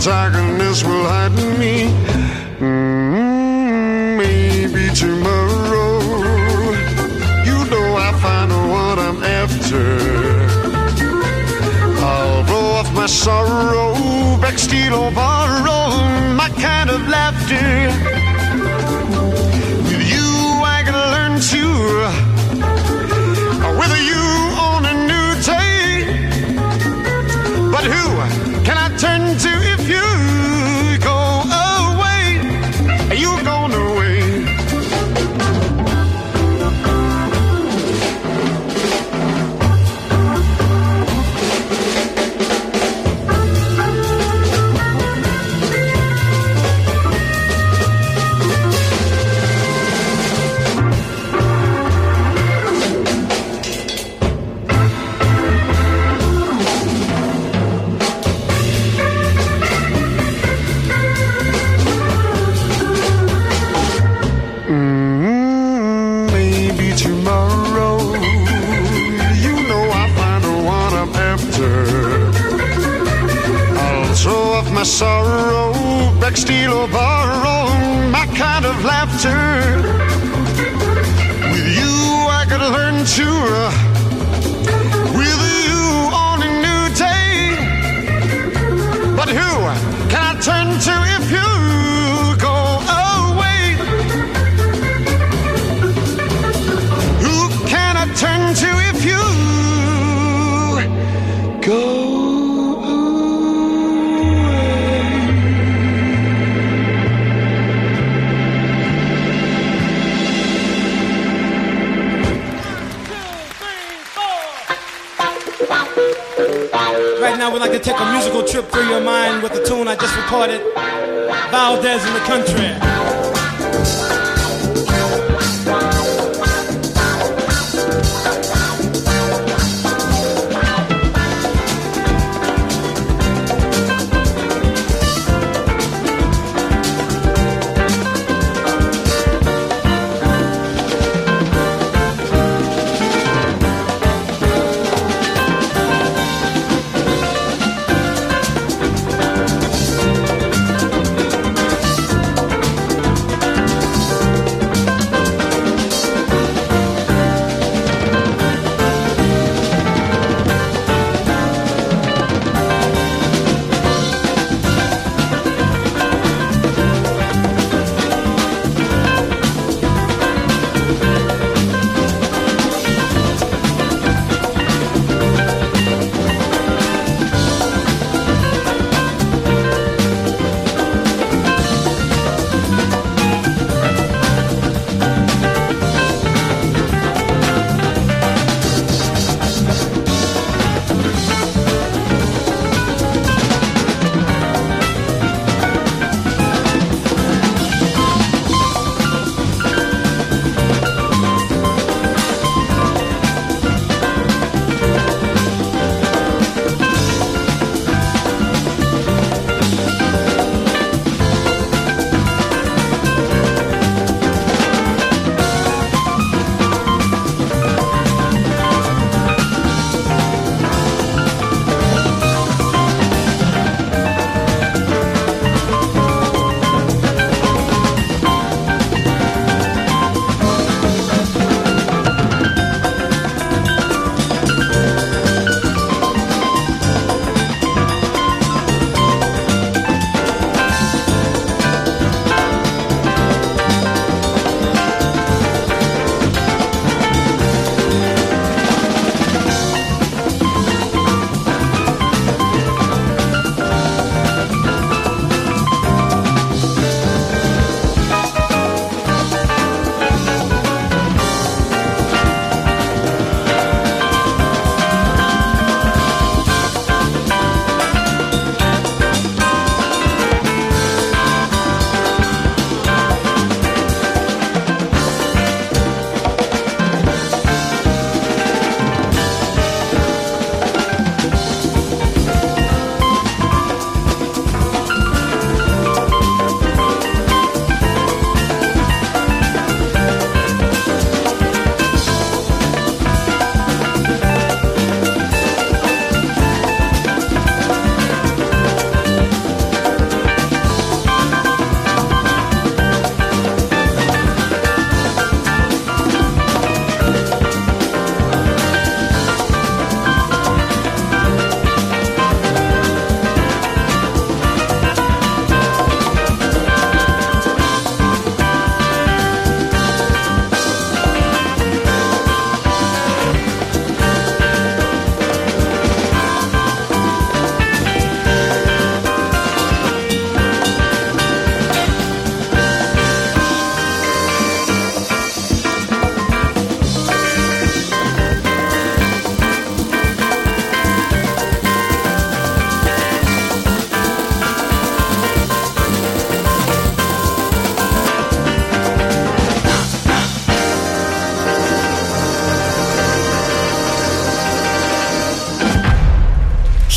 talking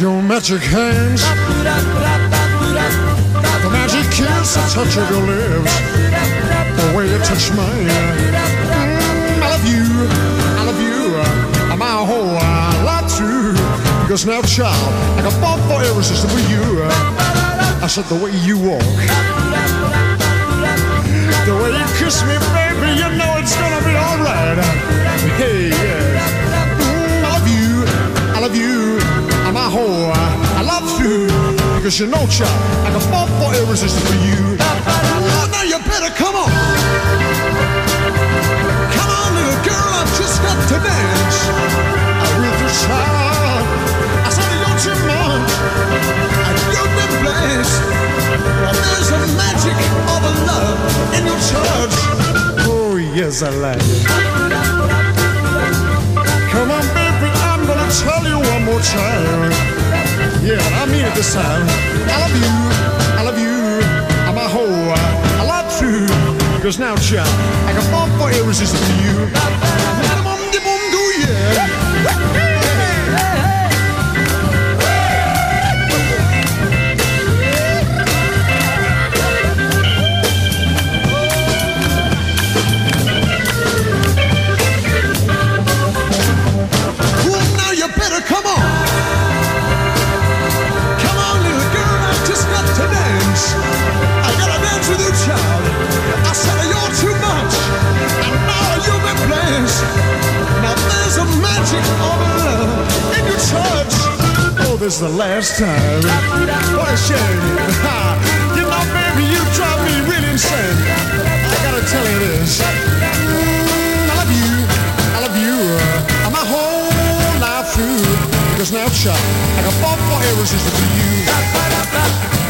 Your magic hands, the magic kiss, the touch of your lips, the way you touch mine. Mm, I love you, I love you, my whole uh, lot too. Because now, child, I got bought for irresistible you. I said the way you walk, the way you kiss me, baby, you know it's gonna be alright. Hey, yeah. Mm, I love you, I love you, Whore. I love you because you know, child, I can fall for irresistible for you. Oh, now you better come on. Come on, little girl, I've just got to dance. With your child, I said you're too much. And you've been blessed. There's a magic of a love in your touch. Oh, yes, I like it. Tell you one more time. Yeah, I mean it this time. I love you, I love you, I'm a hoe. I love you, because now, child, I can fall for irresistible you. Is the last time. What a shame. you know, baby, you drive me really insane. I gotta tell you this. I love you. I love you. Uh, a whole life through. Because now, child, I got fought for irresistible you.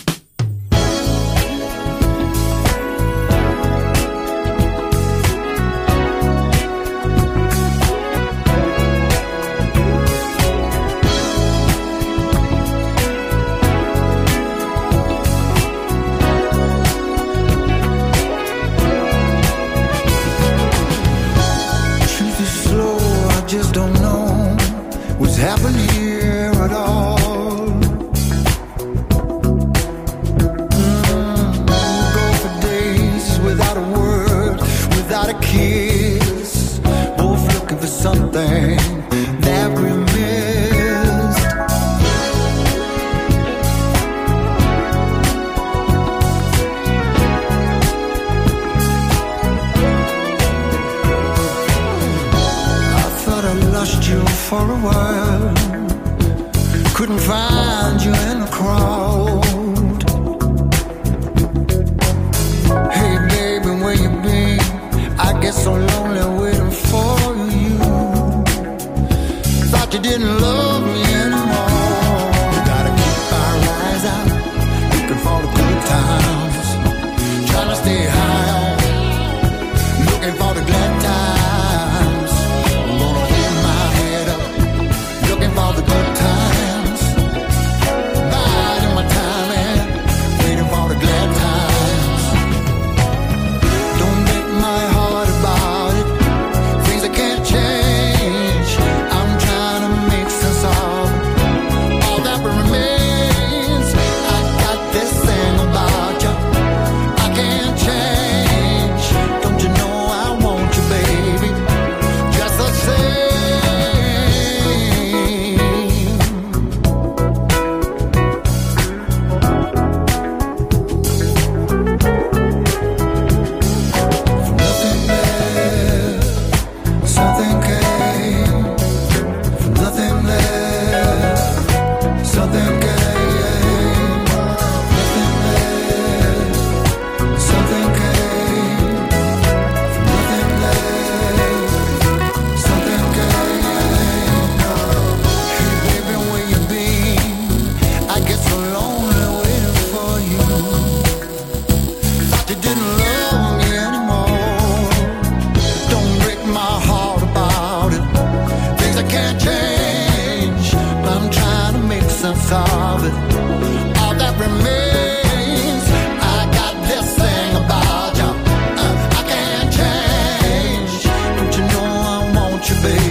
for a while. Couldn't find you in the crowd. Hey, baby, where you been? I get so lonely waiting for you. Thought you didn't love me. Baby.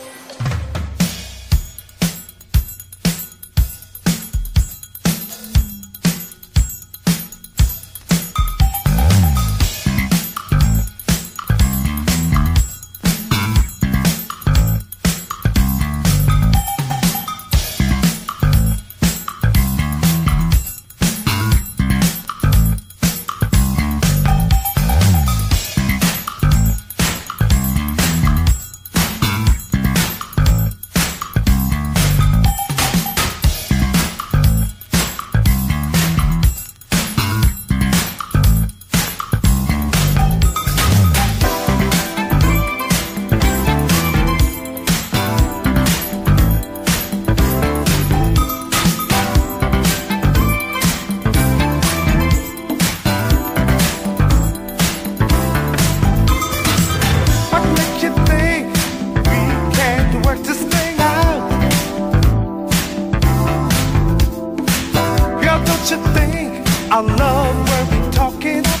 you think? our love when we talking